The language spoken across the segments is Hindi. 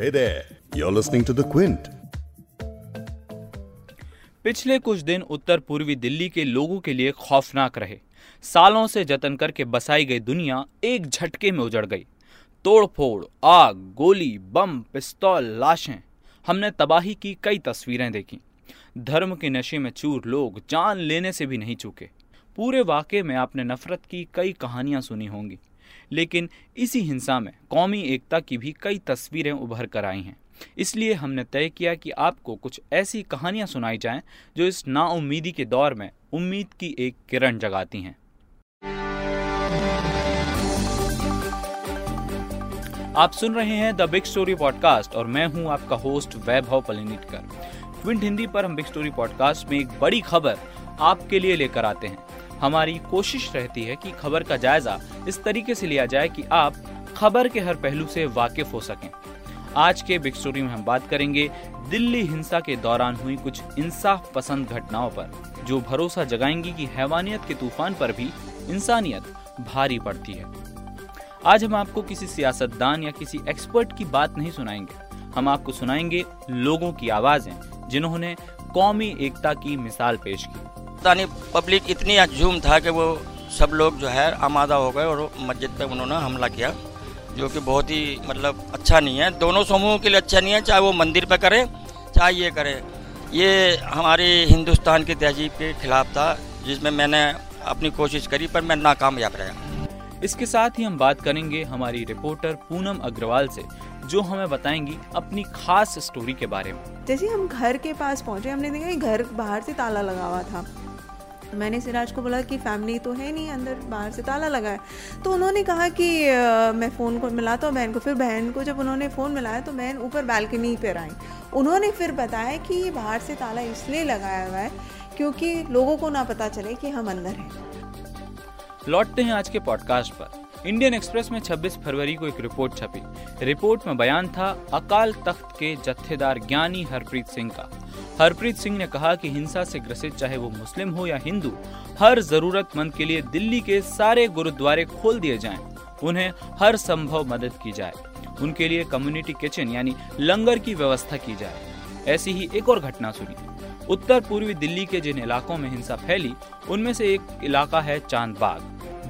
Hey there, you're listening to The Quint. पिछले कुछ दिन उत्तर पूर्वी दिल्ली के लोगों के लिए खौफनाक रहे। सालों से जतन करके बसाई गई दुनिया एक झटके में उजड़ गई। तोड़फोड़ आग गोली बम पिस्तौल लाशें हमने तबाही की कई तस्वीरें देखी। धर्म के नशे में चूर लोग जान लेने से भी नहीं चूके। पूरे वाक़े में आपने नफरत की कई कहानियाँ सुनी होंगी। लेकिन इसी हिंसा में कौमी एकता की भी कई तस्वीरें उभर कर आई हैं। इसलिए हमने तय किया कि आपको कुछ ऐसी कहानियाँ सुनाई जाएँ, जो इस नाउमीदी के दौर में उम्मीद की एक किरण जगाती हैं। आप सुन रहे हैं द बिग स्टोरी पॉडकास्ट और मैं हूँ आपका होस्ट वैभव पलिनीटकर। ट्विंट हिंदी पर हम बिग स्टोरी पॉडकास्ट में एक बड़ी खबर आपके लिए लेकर आते हैं। हमारी कोशिश रहती है कि खबर का जायजा इस तरीके से लिया जाए कि आप खबर के हर पहलू से वाकिफ हो सकें। आज के बिग स्टोरी में हम बात करेंगे दिल्ली हिंसा के दौरान हुई कुछ इंसाफ पसंद घटनाओं पर, जो भरोसा जगाएँगी कि हैवानियत के तूफ़ान पर भी इंसानियत भारी पड़ती है। आज हम आपको किसी सियासतदान या किसी एक्सपर्ट की बात नहीं सुनाएँगे। हम आपको सुनाएँगे लोगों की आवाज़ें, जिन्होंने कौमी एकता की मिसाल पेश की। पाकिस्तानी पब्लिक इतनी झूम था कि वो सब लोग जो है आमादा हो गए और मस्जिद पे उन्होंने हमला किया जो कि बहुत ही मतलब अच्छा नहीं है। दोनों समूहों के लिए अच्छा नहीं है चाहे वो मंदिर पे करे चाहे ये करे। ये हमारे हिंदुस्तान की तहजीब के खिलाफ था जिसमें मैंने अपनी कोशिश करी पर मैं नाकामयाब रहा। इसके साथ ही हम बात करेंगे हमारी रिपोर्टर पूनम अग्रवाल से जो हमें बताएँगी अपनी खास स्टोरी के बारे में। जैसे हम घर के पास पहुँचे हमने देखा घर बाहर से ताला लगा हुआ था। मैंने सिराज को बोला कि फैमिली तो है नहीं अंदर बाहर से ताला लगा है। तो उन्होंने कहा कि आ, मैं फ़ोन को मिलाता हूँ बहन को फिर बहन को जब उन्होंने फ़ोन मिलाया तो बहन ऊपर बालकनी पर आई। उन्होंने फिर बताया कि ये बाहर से ताला इसलिए लगाया हुआ है क्योंकि लोगों को ना पता चले कि हम अंदर हैं। लौटते हैं आज के पॉडकास्ट पर। इंडियन एक्सप्रेस में 26 फरवरी को एक रिपोर्ट छपी। रिपोर्ट में बयान था अकाल तख्त के जत्थेदार ज्ञानी हरप्रीत सिंह का। हरप्रीत सिंह ने कहा कि हिंसा से ग्रसित चाहे वो मुस्लिम हो या हिंदू हर जरूरतमंद के लिए दिल्ली के सारे गुरुद्वारे खोल दिए जाएँ, उन्हें हर संभव मदद की जाए। उनके लिए कम्युनिटी किचन यानी लंगर की व्यवस्था की जाए। ऐसी ही एक और घटना सुनी। उत्तर पूर्वी दिल्ली के जिन इलाकों में हिंसा फैली उनमें से एक इलाका है चांदबाग।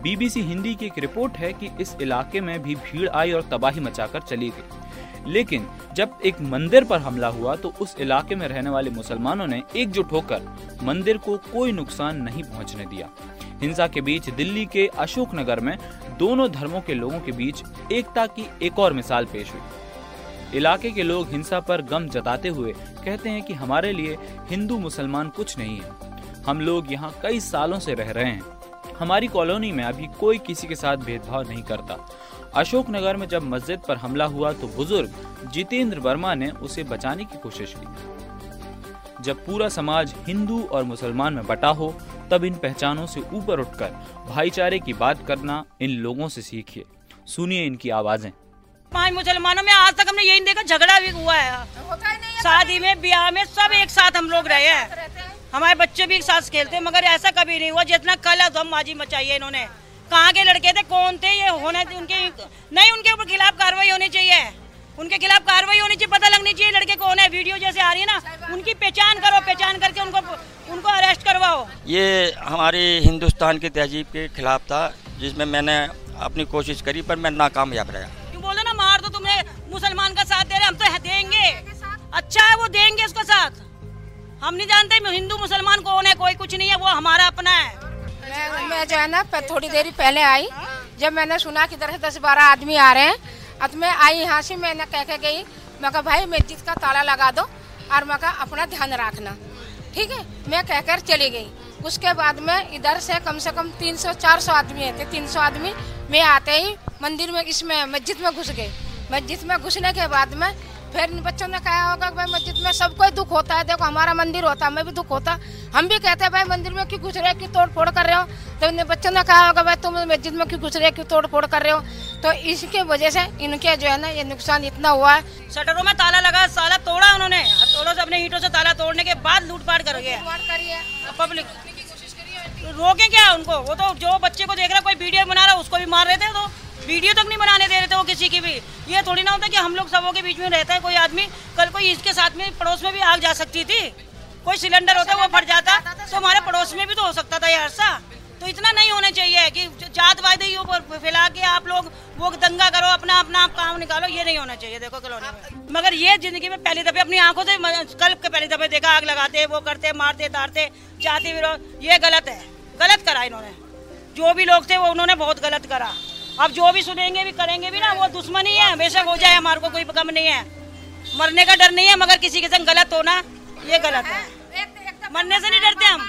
बीबीसी हिंदी की एक रिपोर्ट है कि इस इलाके में भी भीड़ आई और तबाही मचाकर चली गई। लेकिन जब एक मंदिर पर हमला हुआ तो उस इलाके में रहने वाले मुसलमानों ने एकजुट होकर मंदिर को कोई नुकसान नहीं पहुँचने दिया। हिंसा के बीच दिल्ली के अशोक नगर में दोनों धर्मों के लोगों के बीच एकता की एक और मिसाल पेश हुई। इलाके के लोग हिंसा पर गम जताते हुए कहते हैं कि हमारे लिए हिंदू मुसलमान कुछ नहीं है। हम लोग यहाँ कई सालों से रह रहे हैं। हमारी कॉलोनी में अभी कोई किसी के साथ भेदभाव नहीं करता। अशोकनगर में जब मस्जिद पर हमला हुआ तो बुज़ुर्ग जितेंद्र वर्मा ने उसे बचाने की कोशिश की। जब पूरा समाज हिंदू और मुसलमान में बटा हो तब इन पहचानों से ऊपर उठकर भाईचारे की बात करना इन लोगों से सीखिए। सुनिए इनकी आवाज़ें। पाँच मुसलमानों में आज तक हमने यही देखा झगड़ा भी हुआ है। शादी में ब्याह में सब एक साथ हम लोग रहे हैं। हमारे बच्चे भी एक साथ खेलते हैं मगर ऐसा कभी नहीं हुआ जितना कल माजी मचाई है इन्होंने। कहाँ के लड़के थे कौन थे ये होने उनके नहीं उनके ऊपर खिलाफ कार्रवाई होनी चाहिए। उनके खिलाफ कार्रवाई होनी चाहिए पता लगनी चाहिए लड़के कौन है वीडियो जैसे आ रही है ना उनकी पहचान करो पहचान करके उनको उनको अरेस्ट करवाओ। ये हमारी हिंदुस्तान की तहजीब के खिलाफ था जिसमें मैंने अपनी कोशिश करी पर मैं नाकामयाब रहा। क्यों बोलो ना मार दो तुम्हें मुसलमान का साथ दे रहे हम तो देंगे। अच्छा है वो देंगे उसका साथ। हम नहीं जानते हिंदू मुसलमान कौन है, कोई कुछ नहीं है, वो हमारा अपना है। मैं मैं जो है ना थोड़ी देरी पहले आई, जब मैंने सुना कि तरह दस बारह आदमी आ रहे हैं, अब मैं आई यहाँ से, मैंने कह के गई, मैं कहा, भाई, मस्जिद का ताला लगा दो और मैं कहा, अपना ध्यान रखना। ठीक है? मैं कहकर चली गई। उसके बाद में इधर से कम से कम 300-400 आदमी थे। 300 आदमी मैं आते ही मंदिर में, इसमें, मस्जिद में घुस गई मस्जिद में घुसने के बाद में फिर बच्चों ने कहा होगा भाई मस्जिद में सबको दुख होता है। देखो हमारा मंदिर होता है हमें भी दुख होता हम भी कहते हैं भाई मंदिर में क्यों घुस रहे क्यों तोड़ फोड़ कर रहे हो? तो बच्चों ने कहा होगा भाई तुम मस्जिद में क्यों घुस रहे क्यों तोड़ फोड़ कर रहे हो? तो इसके वजह से इनके जो है ना ये नुकसान इतना हुआ है। शटरों में ताला लगा ताला तोड़ा उन्होंने। तोड़ो से अपने ईटों से ताला तोड़ने के बाद लूटपाट कर गए पब्लिक रोके क्या उनको? वो तो जो बच्चे को देख रहा कोई वीडियो बना रहा उसको भी मार रहे थे तो। वीडियो तक नहीं बनाने दे रहे थे वो किसी की भी। ये थोड़ी ना होता कि हम लोग सबों के बीच में रहता है, कोई आदमी, कल कोई इसके साथ में, पड़ोस में भी आग जा सकती थी। कोई सिलेंडर होता वो फट जाता तो हमारे पड़ोस में भी तो हो सकता था यार सा। तो इतना नहीं होना चाहिए कि जात ही ऊपर फैला के आप लोग वो दंगा करो, अपना अपना आप काम निकालो, ये नहीं होना चाहिए। देखो कलोनी में। मगर ये ज़िंदगी में पहली दफे अपनी आँखों से कल के पहली दफे देखा, आग लगाते, वो करते, मारते, तारते, जाति विरोध ये गलत है। गलत करा इन्होंने। जो भी लोग थे, वो उन्होंने बहुत गलत करा। अब जो भी सुनेंगे, भी करेंगे भी ना, वो दुश्मन ही बेशक हो जाए, हमारे को कोई कम नहीं है। मरने का डर नहीं है, मगर किसी के संग गलत होना, ये गलत है। मरने से नहीं डरते हम।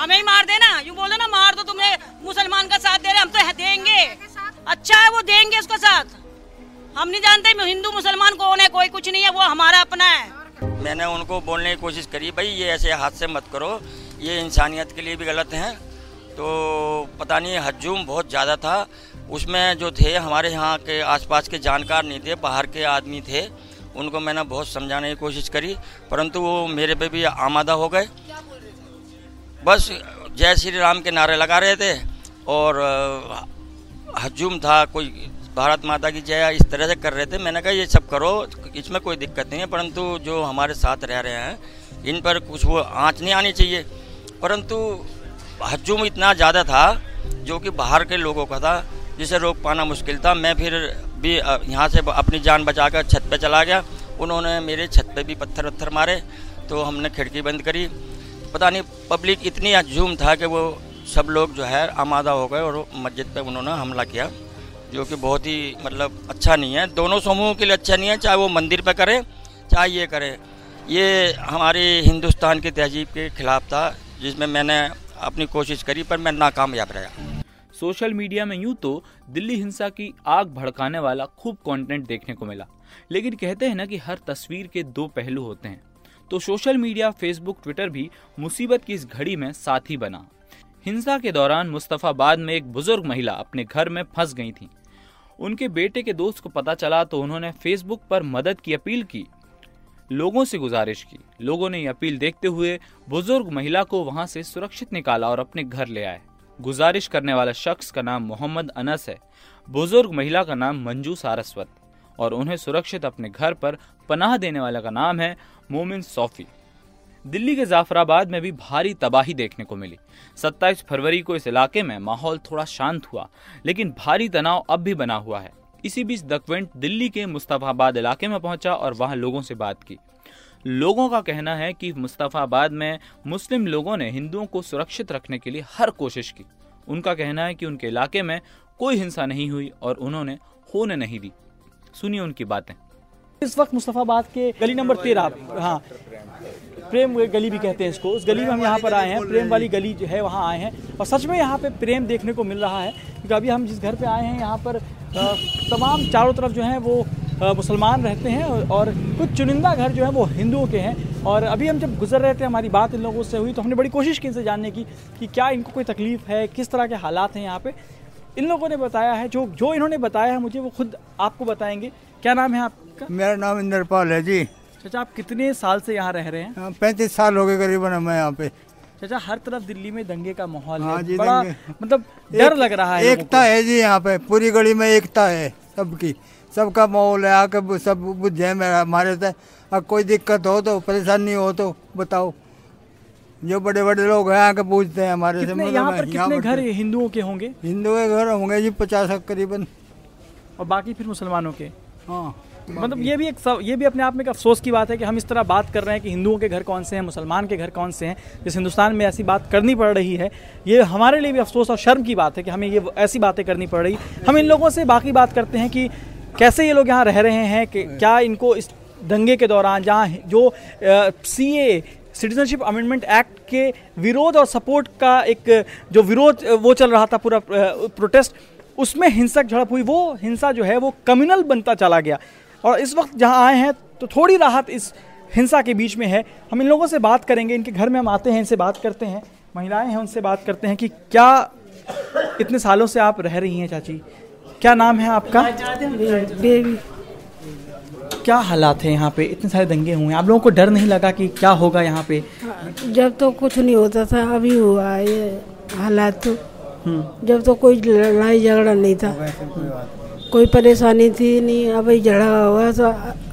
हमें ही मार देना, यूँ बोलो ना, मार दो तुम्हें, मुसलमान का साथ दे रहे हम तो देंगे। अच्छा है वो देंगे उसका साथ। हम नहीं जानते हिंदू मुसलमान कौन है, कोई कुछ नहीं है, वो हमारा अपना है। मैंने उनको बोलने की कोशिश करी, भाई, ये ऐसे हाथ से मत करो, ये इंसानियत के लिए भी गलत है। तो पता नहीं, हजूम बहुत ज़्यादा था उसमें जो थे हमारे यहाँ के आसपास के जानकार नहीं थे बाहर के आदमी थे उनको मैंने बहुत समझाने की कोशिश करी परंतु वो मेरे पे भी आमादा हो गए। बस जय श्री राम के नारे लगा रहे थे और हजूम था कोई भारत माता की जय इस तरह से कर रहे थे। मैंने कहा ये सब करो इसमें कोई दिक्कत नहीं है परंतु जो हमारे साथ रह रहे हैं इन पर कुछ वो आँच नहीं आनी चाहिए। परंतु हजूम इतना ज़्यादा था जो कि बाहर के लोगों का था जिसे रोक पाना मुश्किल था। मैं फिर भी यहाँ से अपनी जान बचाकर छत पे चला गया। उन्होंने मेरे छत पे भी पत्थर वत्थर मारे तो हमने खिड़की बंद करी। पता नहीं, पब्लिक इतनी हजूम था कि वो सब लोग जो है आमादा हो गए और मस्जिद पे उन्होंने हमला किया, जो कि बहुत ही मतलब अच्छा नहीं है। दोनों समूहों के लिए अच्छा नहीं है, चाहे वो मंदिर पे करें, चाहे ये करें। ये हमारे हिंदुस्तान की तहजीब के खिलाफ था, जिसमें मैंने अपनी कोशिश करी, पर मैं नाकामयाब रहा। सोशल मीडिया में यूँ तो दिल्ली हिंसा की आग भड़काने वाला खूब कंटेंट देखने को मिला। लेकिन कहते हैं ना कि हर तस्वीर के दो पहलू होते हैं। तो सोशल मीडिया फेसबुक ट्विटर भी मुसीबत की इस घड़ी में साथी बना। हिंसा के दौरान मुस्तफाबाद में एक बुज़ुर्ग महिला अपने घर में फंस गई थी। उनके बेटे के दोस्त को पता चला तो उन्होंने फेसबुक पर मदद की अपील की। लोगों से गुजारिश की। लोगों ने अपील देखते हुए बुज़ुर्ग महिला को वहाँ से सुरक्षित निकाला और अपने घर ले आए। गुजारिश करने वाला शख्स का नाम मोहम्मद अनस है। बुज़ुर्ग महिला का नाम मंजू सारस्वत और उन्हें सुरक्षित अपने घर पर पनाह देने वाले का नाम है मोमिन सोफी। दिल्ली के जाफराबाद में भी भारी तबाही देखने को मिली। 27 फरवरी को इस इलाके में माहौल थोड़ा शांत हुआ, लेकिन भारी तनाव अब भी बना हुआ है। इसी बीच दक्वेंट दिल्ली के मुस्तफाबाद इलाके में पहुँचा और वहाँ लोगों से बात की। लोगों का कहना है कि मुस्तफाबाद में मुस्लिम लोगों ने हिंदुओं को सुरक्षित रखने के लिए हर कोशिश की। उनका कहना है कि उनके इलाके में कोई हिंसा नहीं हुई और उन्होंने होने नहीं दी। सुनिए उनकी बातें। इस वक्त मुस्तफ़ाबाद के गली नंबर तेरह हाँ प्रेम गली भी कहते हैं इसको। उस गली में हम यहाँ पर आए हैं, प्रेम वाली गली जो है वहाँ आए हैं। और सच में यहाँ पे प्रेम देखने को मिल रहा है, क्योंकि अभी हम जिस घर पे आए हैं, यहाँ पर तमाम चारों तरफ़ जो है वो मुसलमान रहते हैं और कुछ चुनिंदा घर जो है वो हिंदुओं के हैं। और अभी हम जब गुजर रहे थे हमारी बात इन लोगों से हुई तो हमने बड़ी कोशिश की इनसे जानने की कि क्या इनको कोई तकलीफ़ है किस तरह के हालात हैं यहाँ पे। इन लोगों ने बताया है जो जो इन्होंने बताया है मुझे वो खुद आपको बताएँगे। क्या नाम है आपका? मेरा नाम इंद्रपाल है जी। चाचा आप कितने साल से यहाँ रह रहे हैं? हाँ, पैंतीस साल हो गए करीबन हमें यहाँ पे। चाचा हर तरफ़ दिल्ली में दंगे का माहौल हाँ। है बड़ा मतलब डर लग रहा है एकता है जी यहाँ पे पूरी गली में एकता है सबकी। सबका माहौल है आके सब बुझ जाए हमारे से। अब कोई दिक्कत हो तो परेशानी हो तो बताओ। जो बड़े बड़े लोग हैं आके पूछते हैं हमारे से मतलब यहाँ पर कितने घर हिंदुओं के होंगे? हिंदुओं के घर होंगे जी पचास करीबन। और बाकी फिर मुसलमानों के? हाँ मतलब ये भी एक ये भी अपने आप में एक अफसोस की बात है कि हम इस तरह बात कर रहे हैं कि हिंदुओं के घर कौन से हैं मुसलमान के घर कौन से हैं। जिस हिंदुस्तान में ऐसी बात करनी पड़ रही है ये हमारे लिए भी अफसोस और शर्म की बात है कि हमें ये ऐसी बातें करनी पड़ रही। हम इन लोगों से बाकी बात करते हैं कि कैसे ये लोग यहाँ रह रहे हैं कि क्या इनको इस दंगे के दौरान जहाँ जो C A citizenship amendment act के विरोध और सपोर्ट का एक जो विरोध वो चल रहा था पूरा प्रोटेस्ट उसमें हिंसक झड़प हुई वो हिंसा जो है वो कम्युनल बनता चला गया। और इस वक्त जहाँ आए हैं तो थोड़ी राहत इस हिंसा के बीच में है। हम इन लोगों से बात करेंगे इनके घर में हम आते हैं इनसे बात करते हैं। महिलाएँ हैं उनसे बात करते हैं कि क्या इतने सालों से आप रह रही हैं चाची? क्या नाम है आपका? बेबी क्या हालात है यहाँ पे? इतने सारे दंगे हुए हैं। आप लोगों को डर नहीं लगा कि क्या होगा यहाँ पे? जब तो कुछ नहीं होता था अभी हुआ ये हालात तो। हम्म। जब तो कोई लड़ाई झगड़ा नहीं था। कोई परेशानी थी नहीं अब ही जड़ा हुआ तो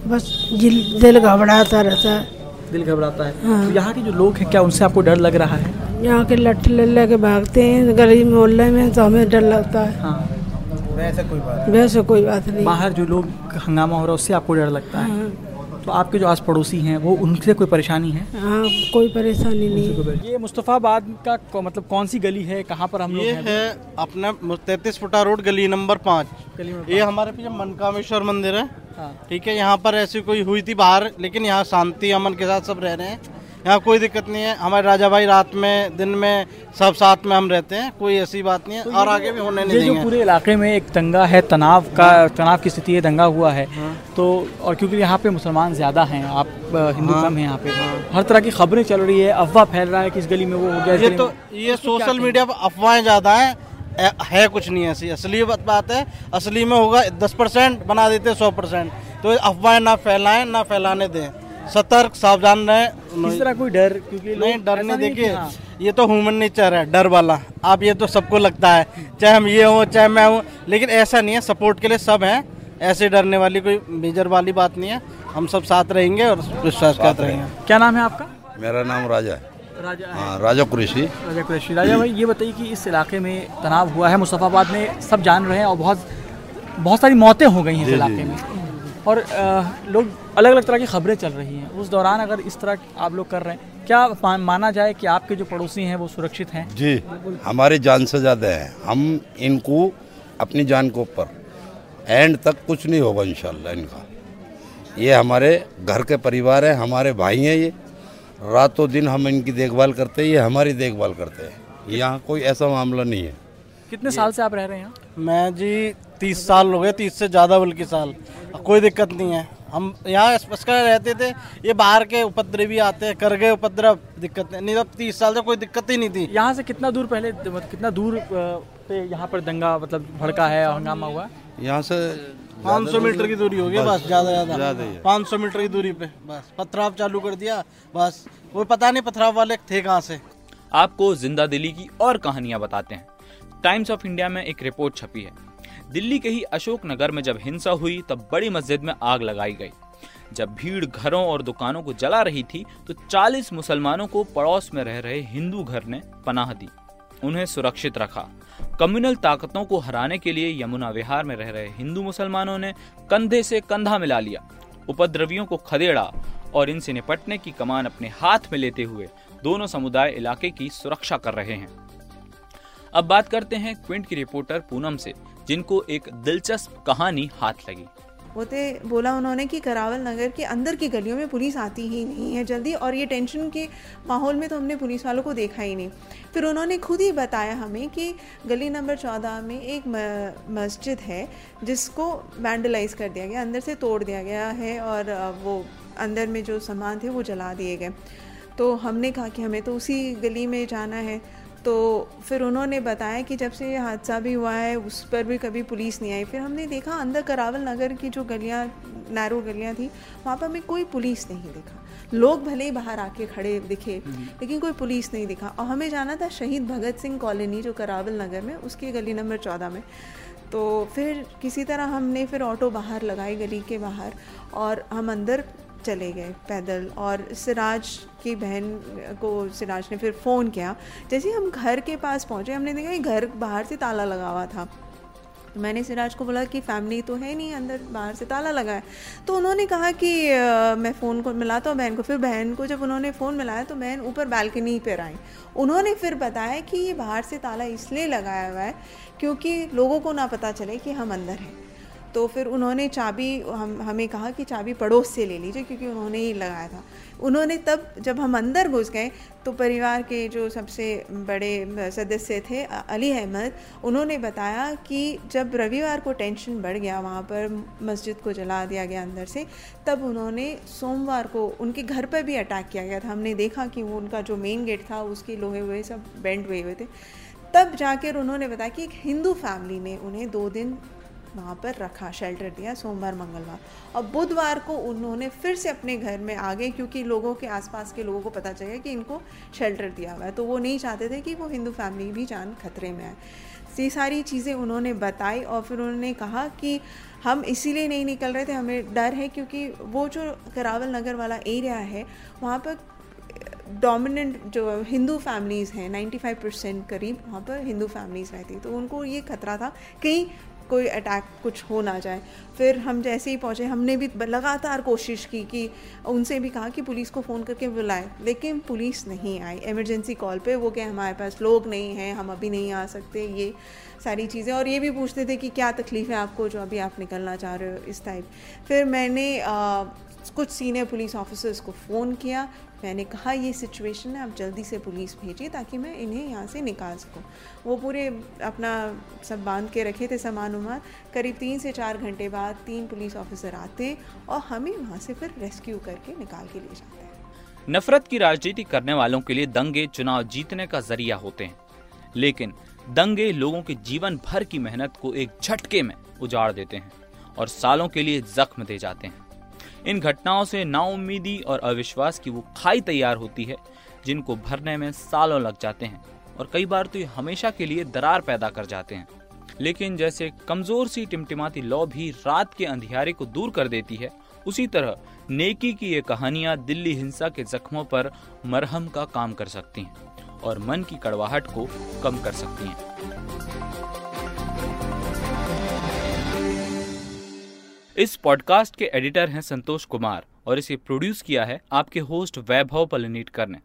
बस दिल दिल घबराता रहता है। दिल घबराता है। हाँ। तो यहाँ के जो लोग हैं क्या उनसे आपको डर लग रहा है? यहाँ के लट्ठे ले लेके भागते हैं गली मोहल्ले में तो हमें डर लगता है। हाँ। वैसे कोई बात वैसे कोई बात नहीं। बाहर जो लोग हंगामा हो रहा है उससे आपको डर लगता है? हाँ, तो आपके जो आस पड़ोसी हैं वो उनसे कोई परेशानी है? हाँ कोई परेशानी नहीं। ये मुस्तफ़ाबाद का को- मतलब कौन सी गली है? कहाँ पर हम लोग ये हैं? है अपना तैतीस फुटा रोड गली नंबर पाँच। ये हमारे पीछे मनकामेश्वर मंदिर है। हाँ। ठीक है यहाँ पर ऐसी कोई हुई थी बाहर लेकिन यहाँ शांति अमन के साथ सब रह रहे हैं। यहाँ कोई दिक्कत नहीं है। हमारे राजा भाई रात में दिन में सब साथ में हम रहते हैं कोई ऐसी बात नहीं है। तो और आगे भी होने नहीं ये जो देंगे पूरे इलाके में एक दंगा है तनाव का तनाव की स्थिति है दंगा हुआ है हाँ। तो और क्योंकि यहाँ पे मुसलमान ज़्यादा हैं आप हिंदू हाँ। कम हैं यहाँ पे हर तरह की खबरें चल रही है अफवाह फैल रहा है कि इस गली में वो हो गया ये तो ये सोशल मीडिया पर अफवाहें ज़्यादा हैं है कुछ नहीं ऐसी। असली बात बात है असली में होगा दस परसेंट बना देते सौ परसेंट। तो अफवाहें ना फैलाएँ ना फैलाने दें। सतर्क सावधान रहे। इस तरह कोई डर? क्योंकि नहीं लोग डर नहीं है देखिए हाँ, ये तो ह्यूमन नेचर है डर वाला। आप ये तो सबको लगता है चाहे हम ये हों चाहे मैं हूँ लेकिन ऐसा नहीं है सपोर्ट के लिए सब हैं। ऐसे डरने वाली कोई मेजर वाली बात नहीं है। हम सब साथ रहेंगे और विश्वास करते रहेंगे। क्या नाम है आपका? मेरा नाम राजा है। राजा हाँ। राजा कुरेशी। राजा कुरैशी। राजा भाई ये बताइए कि इस इलाके में तनाव हुआ है मुस्तफ़ाबाद में सब जान रहे हैं और बहुत बहुत सारी मौतें हो गई हैं इस जी, जी, इलाके में। और अ, लोग अलग अलग तरह की खबरें चल रही हैं। उस दौरान अगर इस तरह आप लोग कर रहे हैं क्या माना जाए कि आपके जो पड़ोसी हैं वो सुरक्षित हैं? जी हमारे जान से ज़्यादा हैं। हम इनको अपनी जान के ऊपर एंड तक कुछ नहीं होगा इन इनका। ये हमारे घर के परिवार हैं हमारे भाई हैं ये। रातों दिन हम इनकी देखभाल करते हैं ये हमारी देखभाल करते हैं। यहाँ कोई ऐसा मामला नहीं है। कितने साल से आप रह रहे हैं मैं जी तीस साल हो गए तीस से ज़्यादा बल्कि साल। कोई दिक्कत नहीं है। हम यहाँ स्पष्ट रहते थे ये बाहर के उपद्रवी आते हैं कर गए उपद्रव दिक्कत नहीं। तो तीस साल से कोई दिक्कत ही नहीं थी। यहाँ से कितना दूर पहले मतलब कितना दूर पे यहाँ पर दंगा मतलब भड़का है और हंगामा हुआ? यहाँ से पाँच सौ मीटर की दूरी होगी बस ज़्यादा ज़्यादा। पाँच सौ मीटर की दूरी पे बस। पथराव चालू कर दिया बस। वो पता नहीं पथराव वाले थे कहाँ से। आपको ज़िंदा दिल्ली की और कहानियाँ बताते हैं। टाइम्स ऑफ़ इंडिया में एक रिपोर्ट छपी है। दिल्ली के ही अशोक नगर में जब हिंसा हुई, तब बड़ी मस्जिद में आग लगाई गई। जब भीड़ घरों और दुकानों को जला रही थी तो 40 मुसलमानों को पड़ोस में रह रहे हिंदू घर ने पनाह दी। उन्हें सुरक्षित रखा। कम्युनल ताकतों को हराने के लिए यमुना विहार में रह रहे हिंदू मुसलमानों ने कंधे से कंधा मिला लिया। उपद्रवियों को खदेड़ा और इनसे निपटने की कमान अपने हाथ में लेते हुए दोनों समुदाय इलाके की सुरक्षा कर रहे हैं। अब बात करते हैं क्विंट की रिपोर्टर पूनम से जिनको एक दिलचस्प कहानी हाथ लगी। होते बोला उन्होंने कि करावल नगर के अंदर की गलियों में पुलिस आती ही नहीं है जल्दी, और ये टेंशन के माहौल में तो हमने पुलिस वालों को देखा ही नहीं। फिर उन्होंने खुद ही बताया हमें कि गली नंबर चौदह में एक मस्जिद है, जिसको वैंडलाइज कर दिया गया, अंदर से तोड़ दिया गया है, और वो अंदर में जो सामान थे वो जला दिए गए। तो हमने कहा कि हमें तो उसी गली में जाना है। तो फिर उन्होंने बताया कि जब से ये हादसा भी हुआ है उस पर भी कभी पुलिस नहीं आई। फिर हमने देखा अंदर करावल नगर की जो गलियाँ नैरो गलियाँ थी वहाँ पर हमें कोई पुलिस नहीं दिखा। लोग भले ही बाहर आके खड़े दिखे लेकिन कोई पुलिस नहीं दिखा। और हमें जाना था शहीद भगत सिंह कॉलोनी जो करावल नगर में उसकी गली नंबर चौदह में। तो फिर किसी तरह हमने फिर ऑटो बाहर लगाई गली के बाहर और हम अंदर चले गए पैदल और सिराज की बहन को सिराज ने फिर फ़ोन किया। जैसे हम घर के पास पहुँचे हमने देखा कि घर बाहर से ताला लगा हुआ था। तो मैंने सिराज को बोला कि फैमिली तो है नहीं अंदर बाहर से ताला लगा है। तो उन्होंने कहा कि अ, मैं फ़ोन को मिलाता हूँ बहन को। फिर बहन को जब उन्होंने फ़ोन मिलाया तो बहन ऊपर बालकनी पर आई। उन्होंने फिर बताया कि ये बाहर से ताला इसलिए लगाया हुआ है क्योंकि लोगों को ना पता चले कि हम अंदर हैं। तो फिर उन्होंने चाबी, हम, हमें कहा कि चाबी पड़ोस से ले लीजिए क्योंकि उन्होंने ही लगाया था। उन्होंने तब, जब हम अंदर घुस गए तो परिवार के जो सबसे बड़े सदस्य थे अली अहमद, उन्होंने बताया कि जब रविवार को टेंशन बढ़ गया वहाँ पर, मस्जिद को जला दिया गया अंदर से, तब उन्होंने सोमवार को उनके घर पर भी अटैक किया गया था। हमने देखा कि वो, उनका जो मेन गेट था, उसके लोहे हुए, सब बेंड हुए हुए थे। तब जाकर उन्होंने बताया कि एक हिंदू फैमिली ने उन्हें दो दिन वहाँ पर रखा शेल्टर दिया सोमवार, मंगलवार। और बुधवार को उन्होंने फिर से अपने घर में आ गए क्योंकि लोगों के आसपास के लोगों को पता चला कि इनको शेल्टर दिया हुआ है तो वो नहीं चाहते थे कि वो हिंदू फैमिली भी जान खतरे में आए। ये सारी चीज़ें उन्होंने बताई और फिर उन्होंने कहा कि हम इसीलिए नहीं निकल रहे थे, हमें डर है क्योंकि वो जो करावल नगर वाला एरिया है, वहाँ पर डोमिनेंट जो हिंदू फैमिलीज़ हैं 95 परसेंट करीब वहाँ पर हिंदू फैमिलीज़ रहती तो उनको ये खतरा था, कहीं कोई अटैक कुछ हो ना जाए। फिर हम जैसे ही पहुँचे हमने भी लगातार कोशिश की कि उनसे भी कहा कि पुलिस को फ़ोन करके बुलाए लेकिन पुलिस नहीं आई। इमरजेंसी कॉल पे वो कहे हमारे पास लोग नहीं हैं हम अभी नहीं आ सकते। ये सारी चीज़ें। और ये भी पूछते थे कि क्या तकलीफ़ है आपको जो अभी आप निकलना चाह रहे हो इस टाइप फिर मैंने आ, कुछ सीनियर पुलिस ऑफिसर्स को फ़ोन किया मैंने कहा, ये सिचुएशन है आप जल्दी से पुलिस भेजिए ताकि मैं इन्हें यहाँ से निकाल सकूँ। वो पूरे अपना सब बाँध के रखे थे सामान उमान करीब तीन से चार घंटे बाद तीन पुलिस ऑफिसर आते और हमें वहाँ से फिर रेस्क्यू करके निकाल के ले जाते हैं। नफरत की राजनीति करने वालों के लिए दंगे चुनाव जीतने का ज़रिया होते हैं। लेकिन दंगे लोगों के जीवन भर की मेहनत को एक झटके में उजाड़ देते हैं और सालों के लिए जख्म दे जाते हैं। इन घटनाओं से नाउमीदी और अविश्वास की वो खाई तैयार होती है, जिनको भरने में सालों लग जाते हैं, और कई बार तो ये हमेशा के लिए दरार पैदा कर जाते हैं। लेकिन जैसे कमज़ोर सी टिमटिमाती लौ भी रात के अंधियारे को दूर कर देती है, उसी तरह नेकी की ये कहानियाँ दिल्ली हिंसा के जख्मों पर मरहम का काम कर सकती हैं, और मन की कड़वाहट को कम कर सकती हैं। इस पॉडकास्ट के एडिटर हैं संतोष कुमार और इसे प्रोड्यूस किया है आपके होस्ट वैभव पलनीटकर ने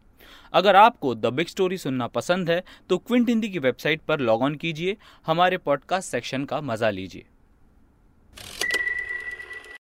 अगर आपको द बिग स्टोरी सुनना पसंद है तो क्विंट हिंदी की वेबसाइट पर लॉग ऑन कीजिए, हमारे पॉडकास्ट सेक्शन का मज़ा लीजिए।